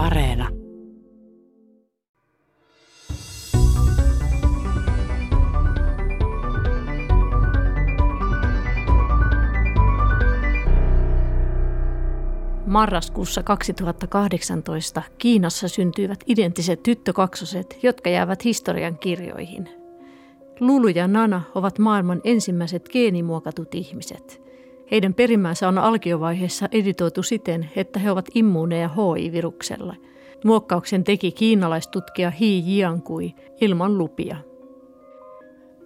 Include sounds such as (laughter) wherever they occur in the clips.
Areena. Marraskuussa 2018 Kiinassa syntyivät identtiset tyttökaksoset, jotka jäävät historian kirjoihin. Lulu ja Nana ovat maailman ensimmäiset geenimuokatut ihmiset. Heidän perimmänsä on alkiovaiheessa editoitu siten, että he ovat immuuneja HI-viruksella. Muokkauksen teki kiinalaistutkija Hi Jiankui ilman lupia.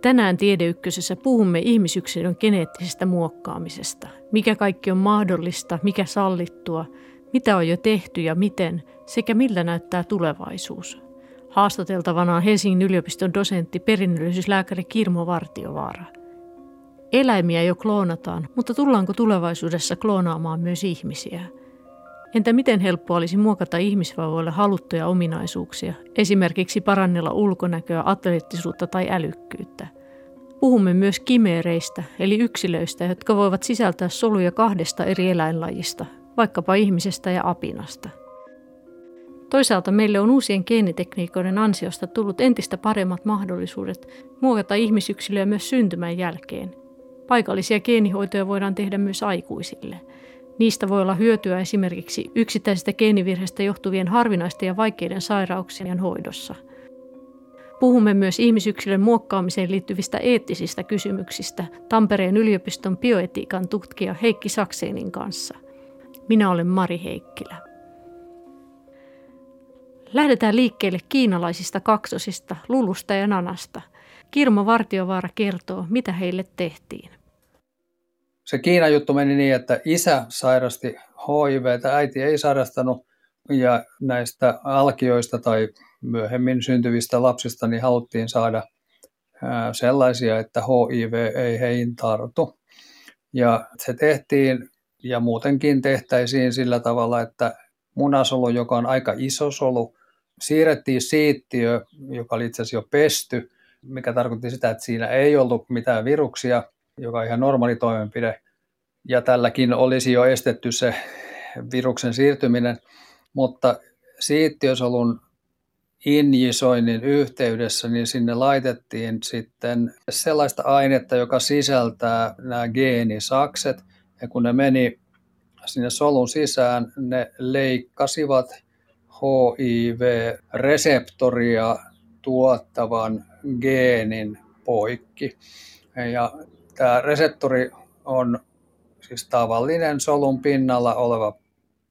Tänään Tiedeykkösessä puhumme ihmisyksilön geneettisestä muokkaamisesta. Mikä kaikki on mahdollista, mikä sallittua, mitä on jo tehty ja miten, sekä millä näyttää tulevaisuus. Haastateltavana on Helsingin yliopiston dosentti perinnöllisyyslääkäri Kirmo Vartiovaara. Eläimiä jo kloonataan, mutta tullaanko tulevaisuudessa kloonaamaan myös ihmisiä? Entä miten helppoa olisi muokata ihmisvauvoille haluttuja ominaisuuksia, esimerkiksi parannella ulkonäköä, atleettisuutta tai älykkyyttä? Puhumme myös kimeereistä, eli yksilöistä, jotka voivat sisältää soluja kahdesta eri eläinlajista, vaikkapa ihmisestä ja apinasta. Toisaalta meille on uusien geenitekniikoiden ansiosta tullut entistä paremmat mahdollisuudet muokata ihmisyksilöä myös syntymän jälkeen. Paikallisia geenihoitoja voidaan tehdä myös aikuisille. Niistä voi olla hyötyä esimerkiksi yksittäisestä geenivirheestä johtuvien harvinaisten ja vaikeiden sairauksien hoidossa – Puhumme myös ihmisyksilön muokkaamiseen liittyvistä eettisistä kysymyksistä Tampereen yliopiston bioetiikan tutkija Heikki Sakseenin kanssa. Minä olen Mari Heikkilä. Lähdetään liikkeelle kiinalaisista kaksosista, Lulusta ja Nanasta. Kirmo Vartiovaara kertoo, mitä heille tehtiin. Se Kiinan juttu meni niin, että isä sairasti HIV, äiti ei sairastanut ja näistä alkioista tai myöhemmin syntyvistä lapsista niin haluttiin saada sellaisia, että HIV ei heihin tartu. Ja se tehtiin ja muutenkin tehtäisiin sillä tavalla, että munasolu, joka on aika iso solu, siirrettiin siittiö, joka oli itse asiassa jo pesty, mikä tarkoitti sitä, että siinä ei ollut mitään viruksia, joka on ihan normaali toimenpide. Ja tälläkin olisi jo estetty se viruksen siirtyminen, mutta siittiösolun injisoinnin yhteydessä, niin sinne laitettiin sitten sellaista ainetta, joka sisältää nämä geenisakset. Ja kun ne meni sinne solun sisään, ne leikkasivat HIV-reseptoria tuottavan geenin poikki. Ja tämä reseptori on siis tavallinen solun pinnalla oleva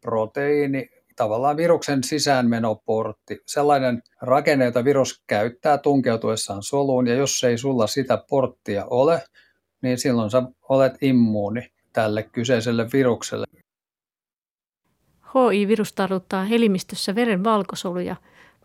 proteiini, tavallaan viruksen sisäänmenoportti, sellainen rakenne, jota virus käyttää tunkeutuessaan soluun, ja jos ei sulla sitä porttia ole, niin silloin sä olet immuuni tälle kyseiselle virukselle. HI-virus tartuttaa elimistössä veren valkosoluja,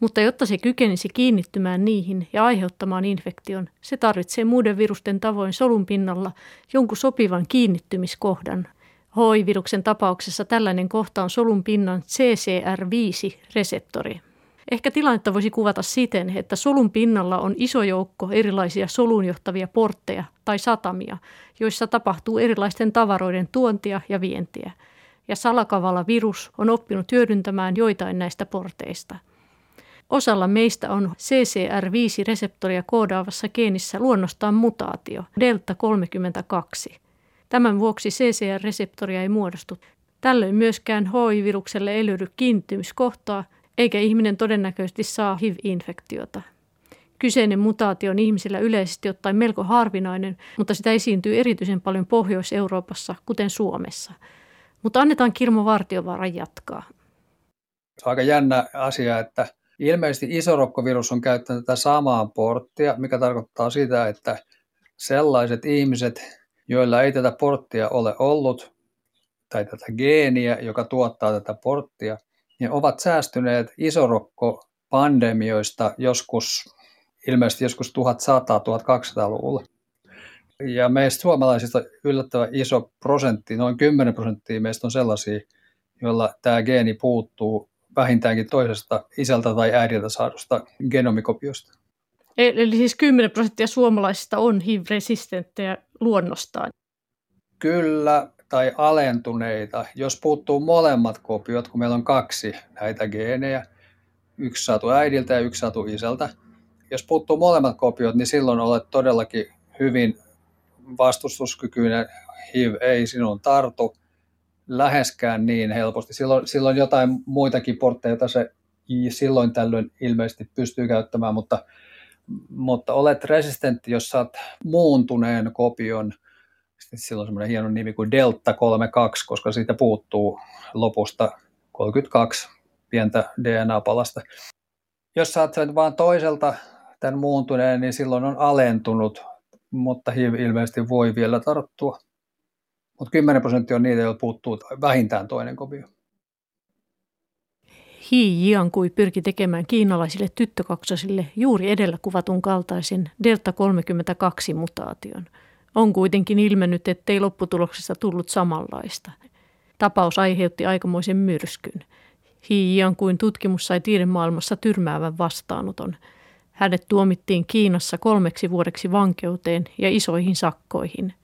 mutta jotta se kykenisi kiinnittymään niihin ja aiheuttamaan infektion, se tarvitsee muiden virusten tavoin solun pinnalla jonkun sopivan kiinnittymiskohdan, HIV-viruksen tapauksessa tällainen kohta on solun pinnan CCR5-reseptori. Ehkä tilannetta voisi kuvata siten, että solun pinnalla on iso joukko erilaisia soluun johtavia portteja tai satamia, joissa tapahtuu erilaisten tavaroiden tuontia ja vientiä. Ja salakavalla virus on oppinut hyödyntämään joitain näistä porteista. Osalla meistä on CCR5-reseptoria koodaavassa geenissä luonnostaan mutaatio, delta 32 – Tämän vuoksi CCR-reseptoria ei muodostu. Tällöin myöskään HIV-virukselle ei löydy kiinnittymiskohtaa, eikä ihminen todennäköisesti saa HIV-infektiota. Kyseinen mutaatio on ihmisillä yleisesti ottaen melko harvinainen, mutta sitä esiintyy erityisen paljon Pohjois-Euroopassa, kuten Suomessa. Mutta annetaan Kirmo Vartiovaaran jatkaa. Se on aika jännä asia, että ilmeisesti isorokkovirus on käyttänyt tätä samaa porttia, mikä tarkoittaa sitä, että sellaiset ihmiset, joilla ei tätä porttia ole ollut, tai tätä geeniä, joka tuottaa tätä porttia, niin ovat säästyneet isorokko-pandemioista joskus, ilmeisesti joskus 1100-1200-luvulla. Ja meistä suomalaisista yllättävän iso prosentti, noin 10 prosenttia meistä on sellaisia, joilla tämä geeni puuttuu vähintäänkin toisesta isältä tai äidiltä saadusta genomikopiosta. Eli siis 10 prosenttia suomalaisista on HIV-resistenttejä luonnostaan. Kyllä, tai alentuneita, jos puuttuu molemmat kopiot, kun meillä on kaksi näitä geenejä, yksi saatu äidiltä ja yksi saatu isältä. Jos puuttuu molemmat kopiot, niin silloin olet todellakin hyvin vastustuskykyinen, HIV ei sinun tartu läheskään niin helposti. Silloin, silloin jotain muitakin portteja, joita se silloin tällöin ilmeisesti pystyy käyttämään, mutta, mutta olet resistentti, jos saat muuntuneen kopion, silloin semmoinen hieno nimi kuin Delta 32, koska siitä puuttuu lopusta 32 pientä DNA-palasta. Jos saat sen vaan toiselta tämän muuntuneen, niin silloin on alentunut, mutta ilmeisesti voi vielä tarttua. Mutta 10 prosenttia on niitä, joilla puuttuu vähintään toinen kopio. Hi Jiankui pyrki tekemään kiinalaisille tyttökaksosille juuri edellä kuvatun kaltaisen Delta 32 mutaation. On kuitenkin ilmennyt, ettei lopputuloksesta tullut samanlaista. Tapaus aiheutti aikamoisen myrskyn. Hi Jiankuin tutkimus sai tiedemaailmassa tyrmäävän vastaanoton. Hänet tuomittiin Kiinassa kolmeksi vuodeksi vankeuteen ja isoihin sakkoihin –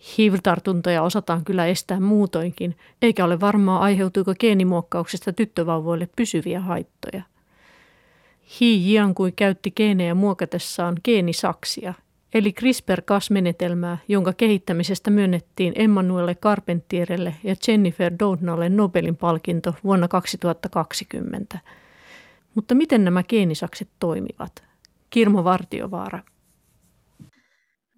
HIV-tartuntoja osataan kyllä estää muutoinkin, eikä ole varmaa aiheutuuko geenimuokkauksesta tyttövauvoille pysyviä haittoja. Hi Jiankui käytti geenejä muokatessaan geenisaksia, eli CRISPR-Cas-menetelmää, jonka kehittämisestä myönnettiin Emmanuelle Carpentierelle ja Jennifer Doudnalle Nobelin palkinto vuonna 2020. Mutta miten nämä geenisakset toimivat? Kirmo Vartiovaara.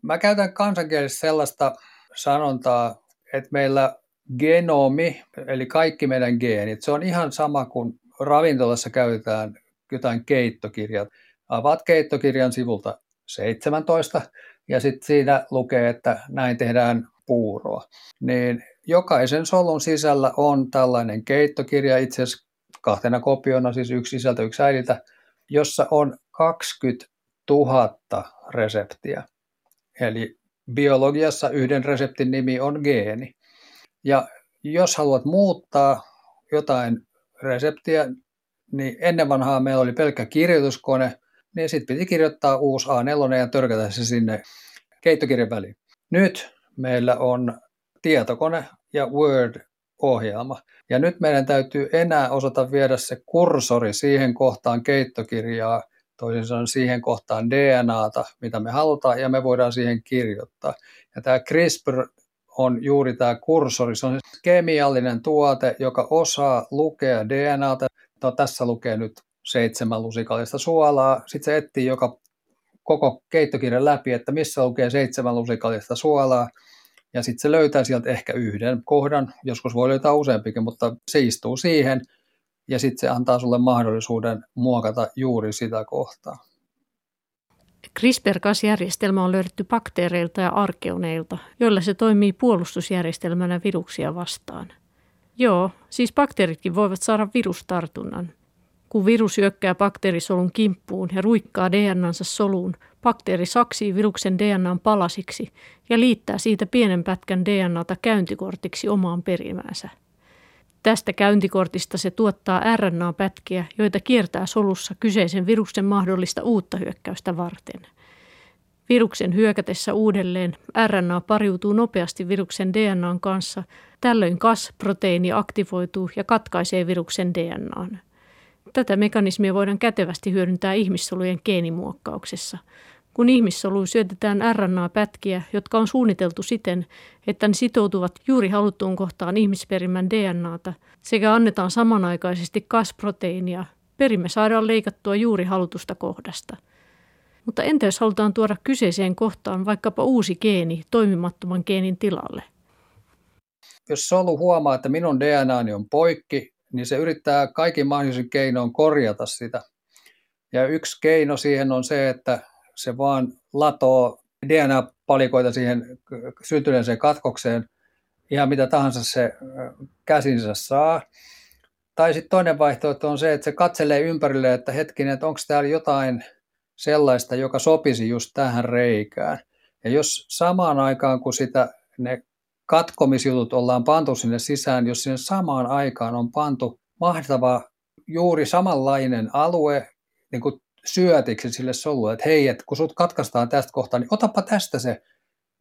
Mä käytän kansankielessä sellaista sanontaa, että meillä genomi, eli kaikki meidän geenit, se on ihan sama kuin ravintolassa käytetään jotain keittokirjat. Avaat keittokirjan sivulta 17 ja sitten siinä lukee, että näin tehdään puuroa. Niin jokaisen solun sisällä on tällainen keittokirja, itse asiassa kahtena kopiona, siis yksi sisältö, yksi äidiltä, jossa on 20 000 reseptiä. Eli biologiassa yhden reseptin nimi on geeni. Ja jos haluat muuttaa jotain reseptiä, niin ennen vanhaa meillä oli pelkkä kirjoituskone, niin sitten piti kirjoittaa uusi A4 ja törkätä se sinne keittokirjan väliin. Nyt meillä on tietokone ja Word-ohjelma. Ja nyt meidän täytyy enää osata viedä se kursori siihen kohtaan keittokirjaa, toisin sanoen siihen kohtaan DNAta, mitä me halutaan, ja me voidaan siihen kirjoittaa. Ja tämä CRISPR on juuri tämä kursori, se on kemiallinen tuote, joka osaa lukea DNAta. No, tässä lukee nyt seitsemän lusikallista suolaa. Sitten se etsii joka koko keittokirjan läpi, että missä lukee seitsemän lusikallista suolaa. Ja sitten se löytää sieltä ehkä yhden kohdan, joskus voi löytää useampikin, mutta se istuu siihen – ja sitten se antaa sulle mahdollisuuden muokata juuri sitä kohtaa. CRISPR-Cas-järjestelmä on löydetty bakteereilta ja arkeuneilta, joilla se toimii puolustusjärjestelmänä viruksia vastaan. Joo, siis bakteeritkin voivat saada virustartunnan. Kun virus hyökkää bakteerisolun kimppuun ja ruikkaa DNAnsa soluun, bakteeri saksii viruksen DNAn palasiksi ja liittää siitä pienen pätkän DNAta käyntikortiksi omaan perimäänsä – Tästä käyntikortista se tuottaa RNA-pätkiä, joita kiertää solussa kyseisen viruksen mahdollista uutta hyökkäystä varten. Viruksen hyökätessä uudelleen RNA pariutuu nopeasti viruksen DNAn kanssa, tällöin KAS-proteiini aktivoituu ja katkaisee viruksen DNAn. Tätä mekanismia voidaan kätevästi hyödyntää ihmissolujen geenimuokkauksessa – kun ihmissoluun syötetään RNA-pätkiä, jotka on suunniteltu siten, että ne sitoutuvat juuri haluttuun kohtaan ihmisperimän DNAta, sekä annetaan samanaikaisesti kasproteiinia, perimme saadaan leikattua juuri halutusta kohdasta. Mutta entä jos halutaan tuoda kyseiseen kohtaan vaikkapa uusi geeni toimimattoman geenin tilalle? Jos solu huomaa, että minun DNAni on poikki, niin se yrittää kaikin mahdollisin keinoin korjata sitä. Ja yksi keino siihen on se, että se vaan latoo DNA-palikoita siihen syntyneeseen katkokseen, ihan mitä tahansa se käsinsä saa. Tai sitten toinen vaihtoehto on se, että se katselee ympärille, että hetkinen, että onko täällä jotain sellaista, joka sopisi just tähän reikään. Ja jos samaan aikaan, kun sitä, ne katkomisjutut ollaan pantu sinne sisään, jos sinne samaan aikaan on pantu mahtava juuri samanlainen alue, niin kuin syötiksi sille solulle, että hei, että kun sut katkaistaan tästä kohtaa, niin otapa tästä se,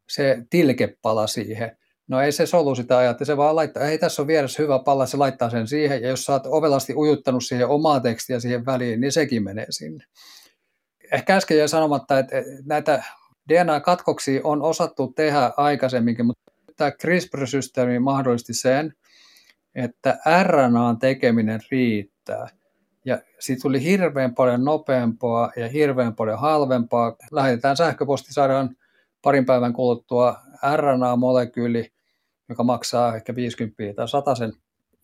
se tilkepala siihen. No ei se solu sitä ajattele, se vaan laittaa, ei tässä on vieressä hyvä palla, se laittaa sen siihen, ja jos sä oot ovelasti ujuttanut siihen omaa tekstiä siihen väliin, niin sekin menee sinne. Ehkä äsken jäi sanomatta, että näitä DNA-katkoksia on osattu tehdä aikaisemminkin, mutta tämä CRISPR-systeemi mahdollisti sen, että RNAn tekeminen riittää. Ja siitä tuli hirveän paljon nopeampaa ja hirveän paljon halvempaa. Lähetetään sähköposti, saadaan parin päivän kuluttua RNA-molekyyli, joka maksaa ehkä 50 tai 100 sen.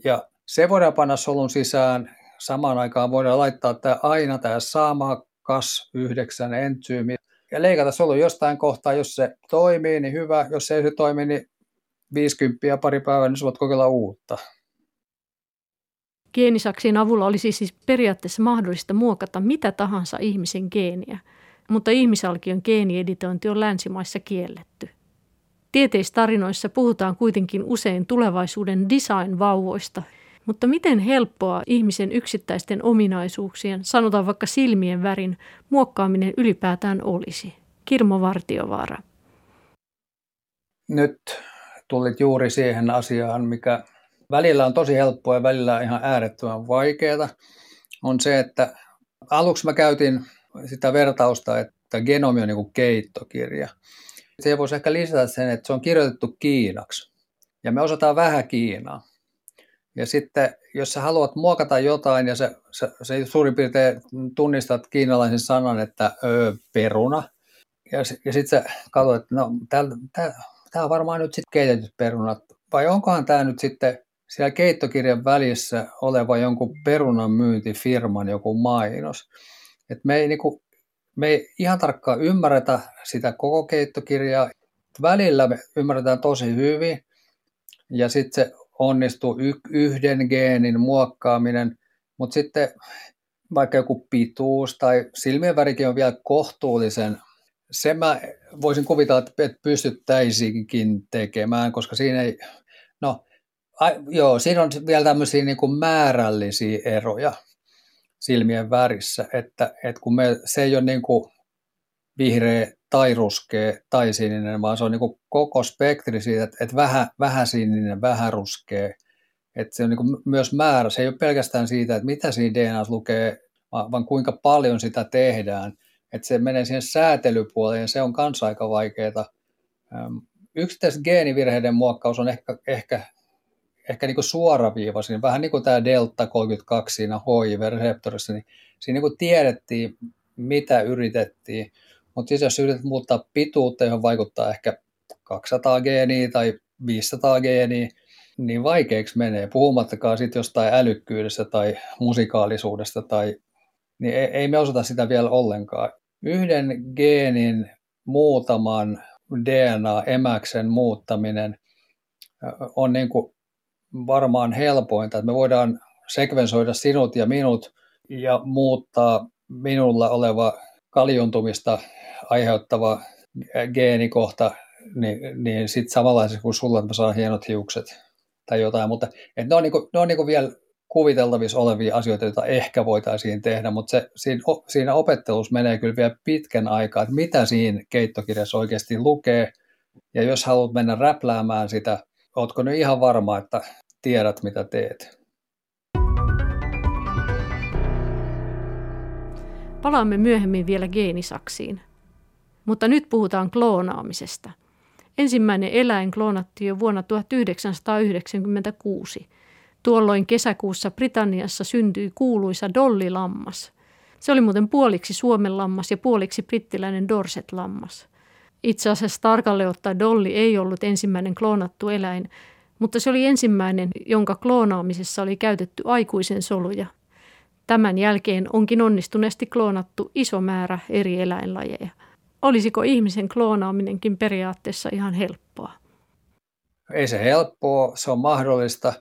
Ja se voidaan panna solun sisään. Samaan aikaan voidaan laittaa tämä aina tämä sama CAS9 entsyymi ja leikata solu jostain kohtaa. Jos se toimii, niin hyvä. Jos ei se toimi, niin 50 ja pari päivää, niin voit kokeilla uutta. Geenisaksien avulla olisi siis periaatteessa mahdollista muokata mitä tahansa ihmisen geeniä, mutta ihmisalkion geenieditointi on länsimaissa kielletty. Tieteistarinoissa puhutaan kuitenkin usein tulevaisuuden design-vauvoista, mutta miten helppoa ihmisen yksittäisten ominaisuuksien, sanotaan vaikka silmien värin, muokkaaminen ylipäätään olisi? Kirmo Vartiovaara. Nyt tulit juuri siihen asiaan, mikä välillä on tosi helppoa ja välillä on ihan äärettömän vaikeaa, on se, että aluksi mä käytin sitä vertausta, että genomi on niin kuin keittokirja. Se voisi ehkä lisätä sen, että se on kirjoitettu kiinaksi ja me osataan vähän Kiinaa. Ja sitten, jos sä haluat muokata jotain ja se, se, se suurin piirtein tunnistat kiinalaisen sanan, että ö, peruna, ja, ja sitten sä katsot, että no, tämä on varmaan nyt sitten keitetyt perunat, vai onkohan tämä nyt sitten siellä keittokirjan välissä oleva jonkun perunan myyntifirman joku mainos. Et me, ei, niinku, me ei ihan tarkkaan ymmärretä sitä koko keittokirjaa. Välillä me ymmärretään tosi hyvin ja sitten se onnistuu yhden geenin muokkaaminen, mutta sitten vaikka joku pituus tai silmien värikin on vielä kohtuullisen, se mä voisin kuvitella, että pystyttäisiinkin tekemään, koska siinä ei, a, joo, siinä on vielä tämmöisiä niin kuin määrällisiä eroja silmien värissä, että, että kun me, se ei ole niin kuin vihreä tai ruskea tai sininen, vaan se on niin kuin koko spektri siitä, että, että vähän, vähän sininen, vähän ruskea. Että se on niin kuin myös määrä. Se ei ole pelkästään siitä, että mitä siinä DNA lukee, vaan, kuinka paljon sitä tehdään. Että se menee siihen säätelypuoleen ja se on kanssa aika vaikeaa. Yksittäiset geenivirheiden muokkaus on ehkä, ehkä, ehkä niin kuin suoraviivaisin, vähän niin kuin tämä Delta 32 siinä HIV-reseptorissa, niin siinä niin tiedettiin, mitä yritettiin, mutta siis jos yrität muuttaa pituutta, johon vaikuttaa ehkä 200 geeniä tai 500 geeniä, niin vaikeiksi menee, puhumattakaan sitten jostain älykkyydestä tai musikaalisuudesta, tai, niin ei, ei me osata sitä vielä ollenkaan. Yhden geenin muutaman DNA-emäksen muuttaminen on niin kuin varmaan helpointa, että me voidaan sekvensoida sinut ja minut ja muuttaa minulla oleva kaljuntumista aiheuttava geenikohta, niin, niin sitten samanlaisesti kuin sulla, että mä saan hienot hiukset tai jotain, mutta et ne on, niinku, ne on niinku vielä kuviteltavissa olevia asioita, joita ehkä voitaisiin tehdä, mutta se, siinä, siinä opettelussa menee kyllä vielä pitkän aikaa, että mitä siinä keittokirjassa oikeasti lukee, ja jos haluat mennä räpläämään sitä, ootko nyt ihan varma, että tiedät mitä teet? Palaamme myöhemmin vielä geenisaksiin. Mutta nyt puhutaan kloonaamisesta. Ensimmäinen eläin kloonattiin jo vuonna 1996. Tuolloin kesäkuussa Britanniassa syntyi kuuluisa Dolly-lammas. Se oli muuten puoliksi Suomen lammas ja puoliksi brittiläinen Dorset-lammas. Itse asiassa tarkalleen ottaen Dolly ei ollut ensimmäinen kloonattu eläin, mutta se oli ensimmäinen, jonka kloonaamisessa oli käytetty aikuisen soluja. Tämän jälkeen onkin onnistuneesti kloonattu iso määrä eri eläinlajeja. Olisiko ihmisen kloonaaminenkin periaatteessa ihan helppoa? Ei se helppoa, se on mahdollista.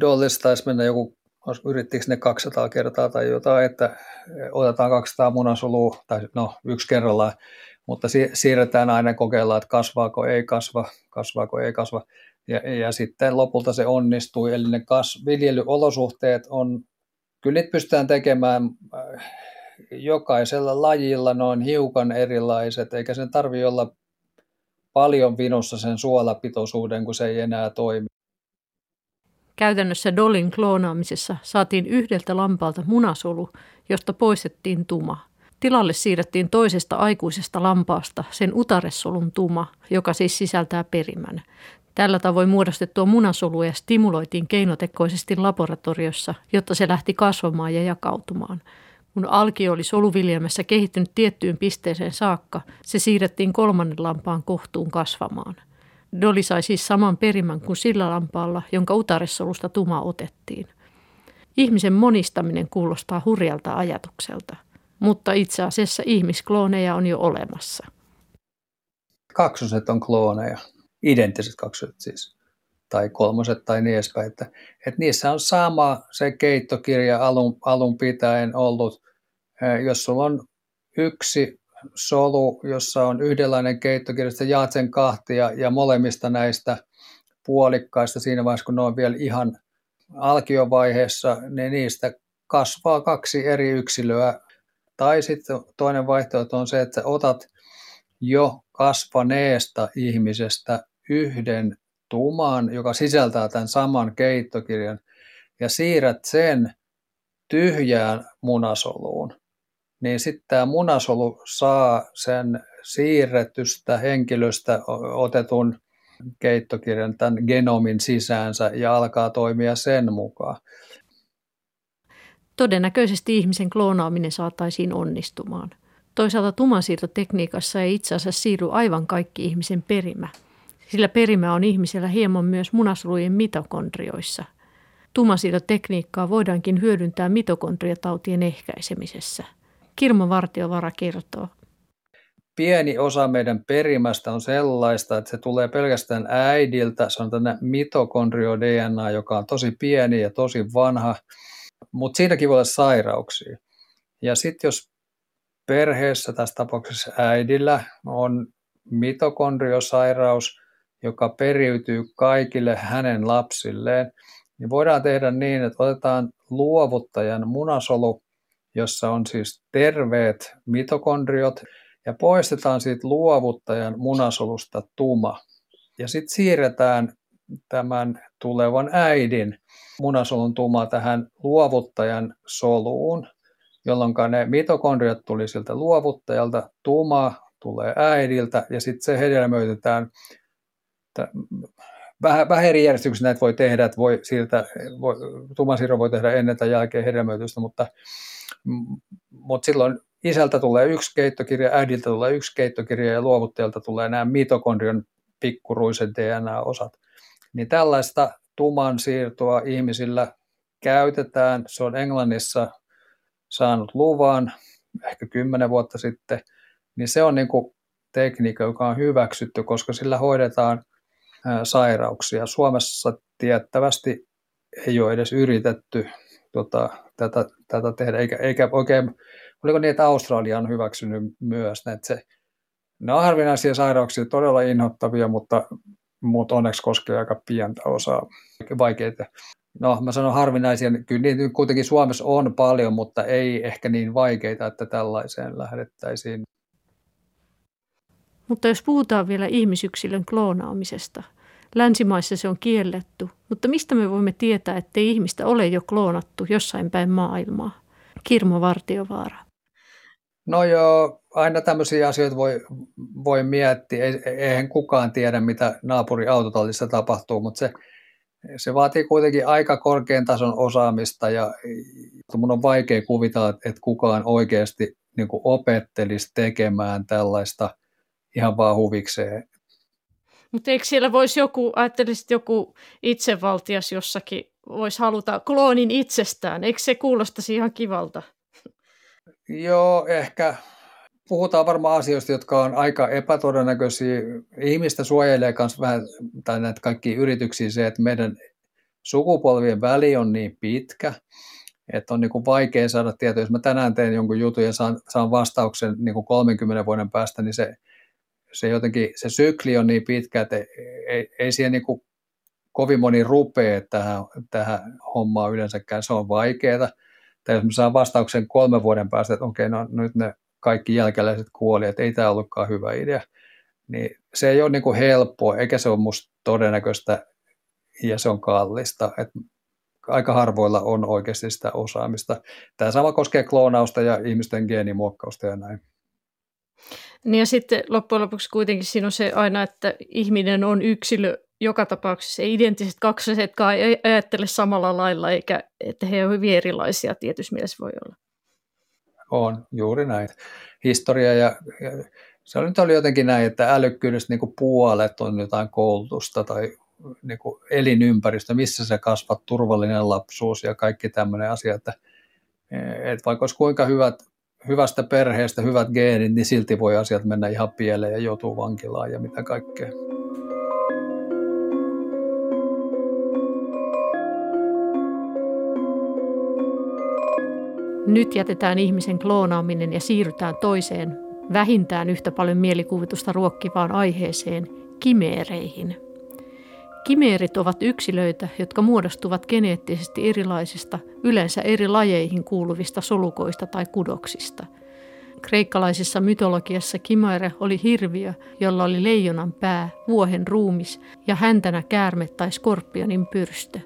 Dollista taisi mennä joku, yrittikö ne 200 kertaa tai jotain, että otetaan 200 munasolua, tai no yksi kerrallaan, mutta siirretään aina kokeilla, että kasvaako, ei kasva, kasvaako, ei kasva. Ja, ja sitten lopulta se onnistuu, eli ne kas, viljelyolosuhteet on, kyllä niitä pystytään tekemään jokaisella lajilla noin hiukan erilaiset, eikä sen tarvitse olla paljon vinussa sen suolapitoisuuden, kun se ei enää toimi. Käytännössä Dolin kloonaamisessa saatiin yhdeltä lampaalta munasolu, josta poistettiin tuma. Tilalle siirrettiin toisesta aikuisesta lampaasta sen utaressolun tuma, joka siis sisältää perimän. Tällä tavoin muodostettua munasolua stimuloitiin keinotekoisesti laboratoriossa, jotta se lähti kasvamaan ja jakautumaan. Kun alkio oli soluviljelmässä kehittynyt tiettyyn pisteeseen saakka, se siirrettiin kolmannen lampaan kohtuun kasvamaan. Doli sai siis saman perimän kuin sillä lampaalla, jonka utaresolusta tuma otettiin. Ihmisen monistaminen kuulostaa hurjalta ajatukselta, mutta itse asiassa ihmisklooneja on jo olemassa. Kaksoset on klooneja identtiset kaksoset siis, tai kolmoset tai niin edespäin. Että, että niissä on sama se keittokirja alun, alun pitäen ollut. Jos sulla on yksi solu, jossa on yhdenlainen keittokirja, sitten jaat sen kahtia ja molemmista näistä puolikkaista siinä vaiheessa, kun ne on vielä ihan alkiovaiheessa, niin niistä kasvaa kaksi eri yksilöä. Tai sitten toinen vaihtoehto on se, että otat jo kasvaneesta ihmisestä yhden tuman, joka sisältää tämän saman keittokirjan, ja siirrät sen tyhjään munasoluun, niin sitten tämä munasolu saa sen siirretystä henkilöstä otetun keittokirjan tämän genomin sisäänsä ja alkaa toimia sen mukaan. Todennäköisesti ihmisen kloonaaminen saataisiin onnistumaan. Toisaalta tumansiirtotekniikassa ei itse asiassa siirry aivan kaikki ihmisen perimä – sillä perimä on ihmisellä hieman myös munasolujen mitokondrioissa. Tumasiitotekniikkaa voidaankin hyödyntää mitokondriatautien ehkäisemisessä. Kirmo Vartiovara kertoo. Pieni osa meidän perimästä on sellaista, että se tulee pelkästään äidiltä. Se on tänne mitokondrio-DNA, joka on tosi pieni ja tosi vanha, mutta siinäkin voi olla sairauksia. Ja sitten jos perheessä, tässä tapauksessa äidillä, on mitokondriosairaus, joka periytyy kaikille hänen lapsilleen, niin voidaan tehdä niin, että otetaan luovuttajan munasolu, jossa on siis terveet mitokondriot, ja poistetaan siitä luovuttajan munasolusta tuma. Ja sitten siirretään tämän tulevan äidin munasolun tuma tähän luovuttajan soluun, jolloin ne mitokondriot tuli siltä luovuttajalta, tuma tulee äidiltä ja sitten se hedelmöitetään vähän, vähän eri järjestyksessä näitä voi tehdä, että voi siirtää, voi, tumasiro voi tehdä ennen tai jälkeen hedelmöitystä, mutta, mutta silloin isältä tulee yksi keittokirja, äidiltä tulee yksi keittokirja ja luovuttajalta tulee nämä mitokondrion pikkuruiset DNA-osat. Niin tällaista tuman siirtoa ihmisillä käytetään. Se on Englannissa saanut luvan ehkä kymmenen vuotta sitten, niin se on niin kuin tekniikka, joka on hyväksytty, koska sillä hoidetaan sairauksia. Suomessa tiettävästi ei ole edes yritetty tota, tätä, tätä tehdä, eikä, eikä oikein, oliko niin, että Australia on hyväksynyt myös, että se, ne on harvinaisia sairauksia, todella inhottavia, mutta, mutta onneksi koskee aika pientä osaa vaikeita. No, mä sanon harvinaisia, kyllä niitä kuitenkin Suomessa on paljon, mutta ei ehkä niin vaikeita, että tällaiseen lähdettäisiin. Mutta jos puhutaan vielä ihmisyksilön kloonaamisesta, länsimaissa se on kielletty, mutta mistä me voimme tietää, ettei ihmistä ole jo kloonattu jossain päin maailmaa? Kirmo Vartiovaara. No joo, aina tämmöisiä asioita voi, voi miettiä. Eihän kukaan tiedä, mitä naapuri autotallissa tapahtuu, mutta se, se vaatii kuitenkin aika korkean tason osaamista ja mun on vaikea kuvitella, että kukaan oikeasti niin opettelisi tekemään tällaista – ihan vaan huvikseen. Mutta eikö siellä voisi joku, ajattelisit joku itsevaltias jossakin, voisi haluta kloonin itsestään, eikö se kuulostaisi ihan kivalta? Joo, ehkä puhutaan varmaan asioista, jotka on aika epätodennäköisiä. Ihmistä suojelee myös vähän, tai näitä kaikki yrityksiä se, että meidän sukupolvien väli on niin pitkä, että on niin kuin vaikea saada tietoa. Jos mä tänään teen jonkun jutun ja saan, saan vastauksen niin kuin 30 vuoden päästä, niin se se jotenkin, se sykli on niin pitkä, että ei, ei siihen niin kuin kovin moni rupee tähän, tähän hommaan yleensäkään, se on vaikeaa. Tai jos mä saan vastauksen kolmen vuoden päästä, että okei, no nyt ne kaikki jälkeläiset kuoli, että ei tämä ollutkaan hyvä idea, niin se ei ole niin kuin helppoa, eikä se ole musta todennäköistä ja se on kallista. Et aika harvoilla on oikeasti sitä osaamista. Tämä sama koskee kloonausta ja ihmisten geenimuokkausta ja näin. Niin ja sitten loppujen lopuksi kuitenkin siinä on se aina, että ihminen on yksilö joka tapauksessa. Ei identtiset kaksosetkaan ei ajattele samalla lailla, eikä että he ovat hyvin erilaisia tietysti mielessä voi olla. On, juuri näin. Historia ja, ja se nyt oli jotenkin näin, että älykkyydestä niin puolet on jotain koulutusta tai niin kuin elinympäristö, missä se kasvat, turvallinen lapsuus ja kaikki tämmöinen asia, että, että vaikka olisi kuinka hyvät, hyvästä perheestä hyvät geenit, niin silti voi asiat mennä ihan pieleen ja joutuu vankilaan ja mitä kaikkea. Nyt jätetään ihmisen kloonaaminen ja siirrytään toiseen, vähintään yhtä paljon mielikuvitusta ruokkivaan aiheeseen, kimeereihin. Kimeerit ovat yksilöitä, jotka muodostuvat geneettisesti erilaisista, yleensä eri lajeihin kuuluvista solukoista tai kudoksista. Kreikkalaisessa mytologiassa Kimere oli hirviö, jolla oli leijonan pää, vuohen ruumis ja häntänä käärme tai skorpionin pyrstö.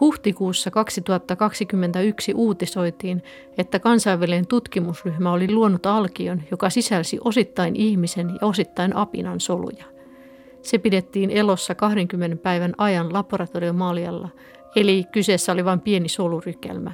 Huhtikuussa 2021 uutisoitiin, että kansainvälinen tutkimusryhmä oli luonut alkion, joka sisälsi osittain ihmisen ja osittain apinan soluja. Se pidettiin elossa 20 päivän ajan laboratoriomaljalla, eli kyseessä oli vain pieni solurykelmä.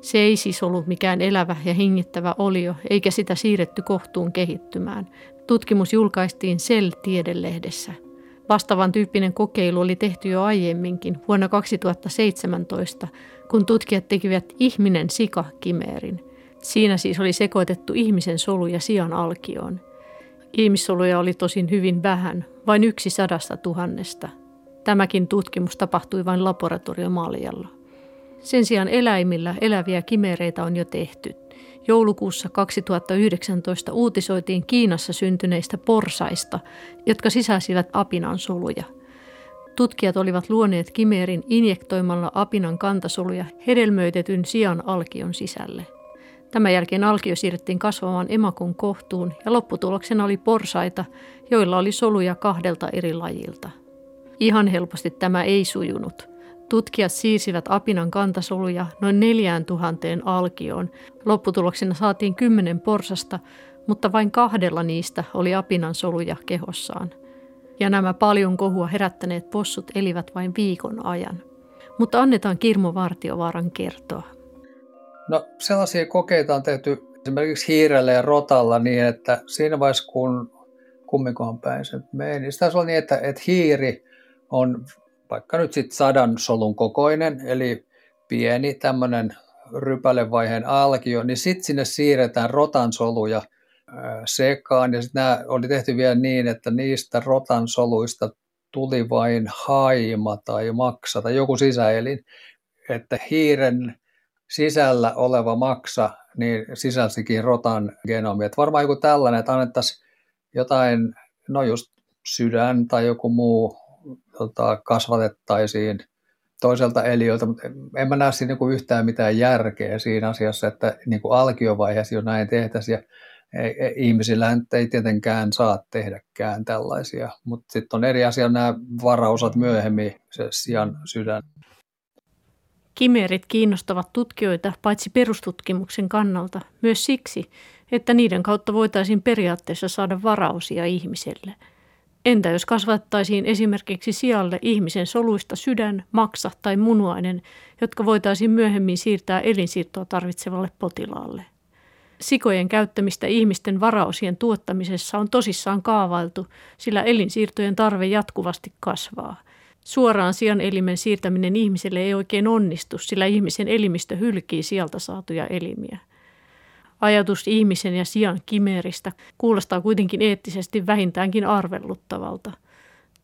Se ei siis ollut mikään elävä ja hengittävä olio, eikä sitä siirretty kohtuun kehittymään. Tutkimus julkaistiin Cell-tiedelehdessä – Vastaavan tyyppinen kokeilu oli tehty jo aiemminkin vuonna 2017, kun tutkijat tekivät ihminen sika kimeerin. Siinä siis oli sekoitettu ihmisen soluja sian alkioon. Ihmissoluja oli tosin hyvin vähän, vain yksi sadasta tuhannesta. Tämäkin tutkimus tapahtui vain laboratoriomaljalla. Sen sijaan eläimillä eläviä kimereitä on jo tehty. Joulukuussa 2019 uutisoitiin Kiinassa syntyneistä porsaista, jotka sisälsivät apinan soluja. Tutkijat olivat luoneet kimeerin injektoimalla apinan kantasoluja hedelmöitetyn sian alkion sisälle. Tämän jälkeen alkio siirrettiin kasvamaan emakon kohtuun ja lopputuloksena oli porsaita, joilla oli soluja kahdelta eri lajilta. Ihan helposti tämä ei sujunut – Tutkijat siirsivät apinan kantasoluja noin neljään tuhanteen alkioon. Lopputuloksena saatiin kymmenen porsasta, mutta vain kahdella niistä oli apinan soluja kehossaan. Ja nämä paljon kohua herättäneet possut elivät vain viikon ajan. Mutta annetaan Kirmo Vartiovaaran kertoa. No sellaisia kokeita on tehty esimerkiksi hiirellä ja rotalla niin, että siinä vaiheessa kun kummikohan päin se meni, niin sitä on niin, että, että hiiri on vaikka nyt sitten sadan solun kokoinen, eli pieni tämmöinen rypälevaiheen alkio, niin sitten sinne siirretään rotan soluja sekaan, ja sitten nämä oli tehty vielä niin, että niistä rotan soluista tuli vain haima tai maksa tai joku sisäelin, että hiiren sisällä oleva maksa niin sisälsikin rotan genomi. Että varmaan joku tällainen, että annettaisiin jotain, no just sydän tai joku muu tota, kasvatettaisiin toiselta eliöltä, mutta en mä näe siinä niin yhtään mitään järkeä siinä asiassa, että niin kuin alkiovaiheessa jo näin tehtäisiin. Ja ei, ihmisillä ei tietenkään saa tehdäkään tällaisia, mutta sitten on eri asia nämä varausat myöhemmin, se sian sydän. Kimerit kiinnostavat tutkijoita paitsi perustutkimuksen kannalta, myös siksi, että niiden kautta voitaisiin periaatteessa saada varausia ihmiselle – Entä jos kasvattaisiin esimerkiksi sijalle ihmisen soluista sydän, maksa tai munuainen, jotka voitaisiin myöhemmin siirtää elinsiirtoa tarvitsevalle potilaalle? Sikojen käyttämistä ihmisten varausien tuottamisessa on tosissaan kaavailtu, sillä elinsiirtojen tarve jatkuvasti kasvaa. Suoraan sian elimen siirtäminen ihmiselle ei oikein onnistu, sillä ihmisen elimistö hylkii sieltä saatuja elimiä. Ajatus ihmisen ja sian kimeristä kuulostaa kuitenkin eettisesti vähintäänkin arvelluttavalta.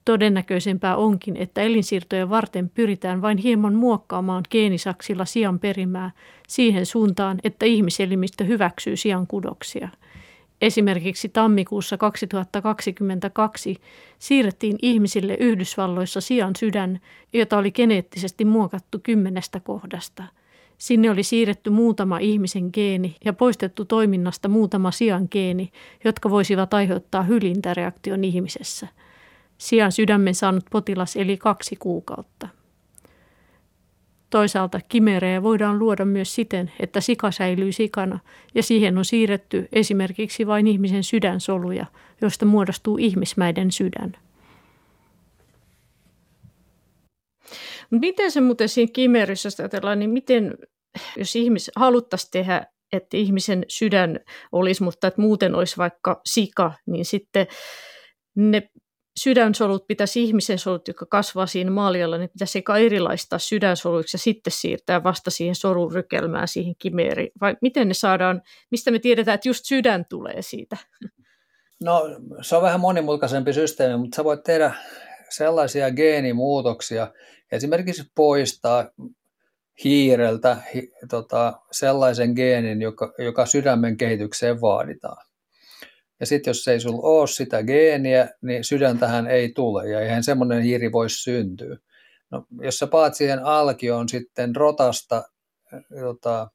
Todennäköisempää onkin, että elinsiirtojen varten pyritään vain hieman muokkaamaan geenisaksilla sian perimää siihen suuntaan, että ihmiselimistö hyväksyy sian kudoksia. Esimerkiksi tammikuussa 2022 siirrettiin ihmisille Yhdysvalloissa sian sydän, jota oli geneettisesti muokattu kymmenestä kohdasta – Sinne oli siirretty muutama ihmisen geeni ja poistettu toiminnasta muutama sian geeni, jotka voisivat aiheuttaa hylintäreaktion ihmisessä. Sian sydämen saanut potilas eli kaksi kuukautta. Toisaalta kimerejä voidaan luoda myös siten, että sika säilyy sikana ja siihen on siirretty esimerkiksi vain ihmisen sydänsoluja, joista muodostuu ihmismäiden sydän. Miten se muuten siinä kimeryssä, jos ajatellaan, niin miten, jos ihmis, haluttaisiin tehdä, että ihmisen sydän olisi, mutta että muuten olisi vaikka sika, niin sitten ne sydänsolut pitäisi ihmisen solut, jotka kasvaa siinä maalialla, niin pitäisi eka erilaistaa sydänsoluiksi ja sitten siirtää vasta siihen sorurykelmään, siihen kimeeriin. Vai miten ne saadaan, mistä me tiedetään, että just sydän tulee siitä? No se on vähän monimutkaisempi systeemi, mutta sä voit tehdä sellaisia geenimuutoksia, esimerkiksi poistaa hiireltä hi, tota, sellaisen geenin, joka, joka sydämen kehitykseen vaaditaan. Ja sitten jos ei sulla ole sitä geeniä, niin sydäntähän ei tule ja eihän semmoinen hiiri voisi syntyä. No, jos sä paat siihen alkioon sitten rotasta tota,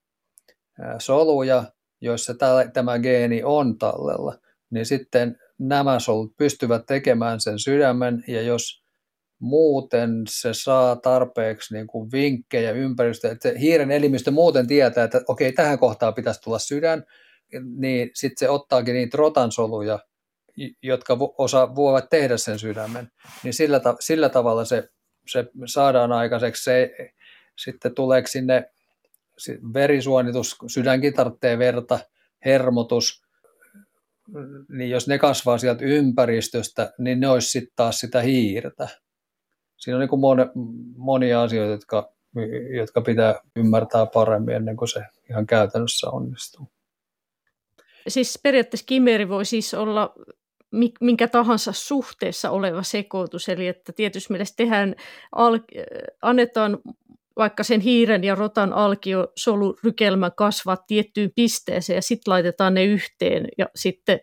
soluja, joissa tämä geeni on tallella, niin sitten nämä solut pystyvät tekemään sen sydämen ja jos muuten se saa tarpeeksi niin kuin vinkkejä ympäristöä, että hiiren elimistö muuten tietää, että okei, tähän kohtaan pitäisi tulla sydän, niin sitten se ottaakin niitä rotansoluja, jotka osa voivat tehdä sen sydämen, niin sillä, ta- sillä tavalla se, se saadaan aikaiseksi. Se, sitten tuleeko sinne verisuonitus, sydänkin tarvitsee verta, hermotus, niin jos ne kasvaa sieltä ympäristöstä, niin ne olisi sitten taas sitä hiirtä. Siinä on niin kuin moni, monia asioita, jotka, jotka pitää ymmärtää paremmin ennen kuin se ihan käytännössä onnistuu siis periaatteessa kimeri voi siis olla minkä tahansa suhteessa oleva sekoitus, eli että tietysti mielessä tehdään, al- annetaan vaikka sen hiiren ja rotan alkiosolurykelmä kasvaa tiettyyn pisteeseen ja sitten laitetaan ne yhteen ja sitten,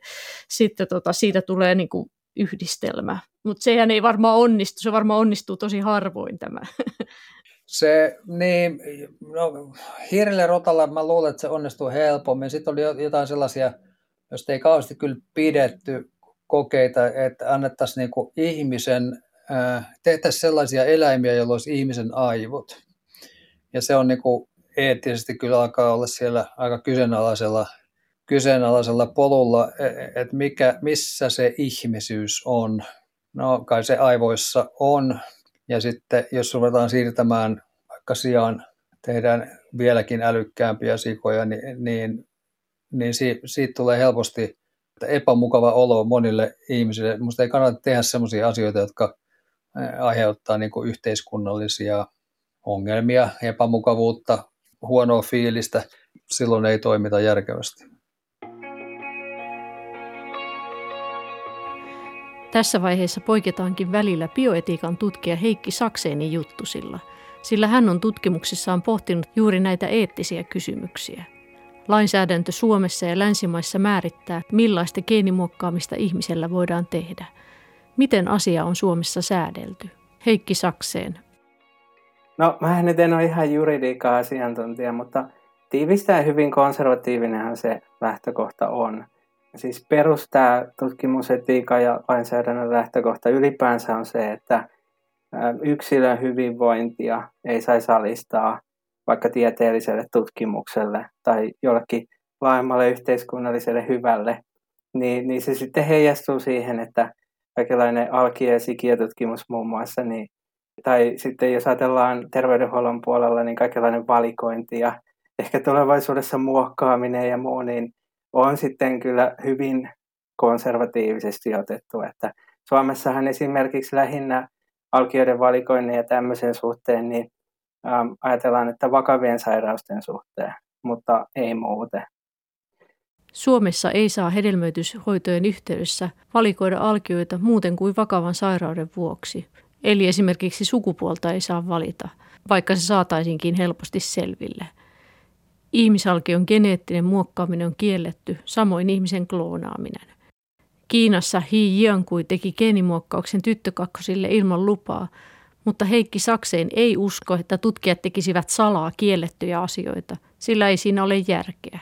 sitten tota, siitä tulee niin kuin yhdistelmä. Mutta sehän ei varmaan onnistu, se varmaan onnistuu tosi harvoin tämä. (laughs) Se, niin, no, hiirille rotalla mä luulen, että se onnistuu helpommin. Sitten oli jotain sellaisia, joista ei kauheasti kyllä pidetty kokeita, että annettaisiin kuin ihmisen, äh, tehtäisiin sellaisia eläimiä, joilla olisi ihmisen aivot. Ja se on niin kuin, eettisesti kyllä alkaa olla siellä aika kyseenalaisella, kyseenalaisella polulla, e, e, että mikä, missä se ihmisyys on. No kai se aivoissa on, ja sitten jos ruvetaan siirtämään vaikka sijaan, tehdään vieläkin älykkäämpiä sikoja, niin, niin, niin siitä, tulee helposti epämukava olo monille ihmisille. Minusta ei kannata tehdä sellaisia asioita, jotka aiheuttaa niin kuin yhteiskunnallisia ongelmia, epämukavuutta, huonoa fiilistä. Silloin ei toimita järkevästi. Tässä vaiheessa poiketaankin välillä bioetiikan tutkija Heikki Sakseeni juttusilla, sillä hän on tutkimuksissaan pohtinut juuri näitä eettisiä kysymyksiä. Lainsäädäntö Suomessa ja länsimaissa määrittää, millaista geenimuokkaamista ihmisellä voidaan tehdä. Miten asia on Suomessa säädelty? Heikki Sakseen. No, mä nyt en ole ihan juridiikka asiantuntija, mutta tiivistäen hyvin konservatiivinenhan se lähtökohta on. Siis perustaa tutkimusetiikan ja lainsäädännön lähtökohta ylipäänsä on se, että yksilön hyvinvointia ei saisi alistaa vaikka tieteelliselle tutkimukselle tai jollekin laajemmalle yhteiskunnalliselle hyvälle, niin, niin se sitten heijastuu siihen, että kaikenlainen alki- ja sikiötutkimus muun muassa, niin, tai sitten jos ajatellaan terveydenhuollon puolella, niin kaikenlainen valikointi ja ehkä tulevaisuudessa muokkaaminen ja muu, niin on sitten kyllä hyvin konservatiivisesti otettu. Että Suomessahan esimerkiksi lähinnä alkioiden valikoinnin ja tämmöisen suhteen, niin ähm, ajatellaan, että vakavien sairausten suhteen, mutta ei muuten. Suomessa ei saa hedelmöityshoitojen yhteydessä valikoida alkioita muuten kuin vakavan sairauden vuoksi. Eli esimerkiksi sukupuolta ei saa valita, vaikka se saataisinkin helposti selville – Ihmisalkion geneettinen muokkaaminen on kielletty, samoin ihmisen kloonaaminen. Kiinassa Hi Jiankui teki geenimuokkauksen tyttökakkosille ilman lupaa, Mutta Heikki Sakseen ei usko, että tutkijat tekisivät salaa kiellettyjä asioita, sillä ei siinä ole järkeä.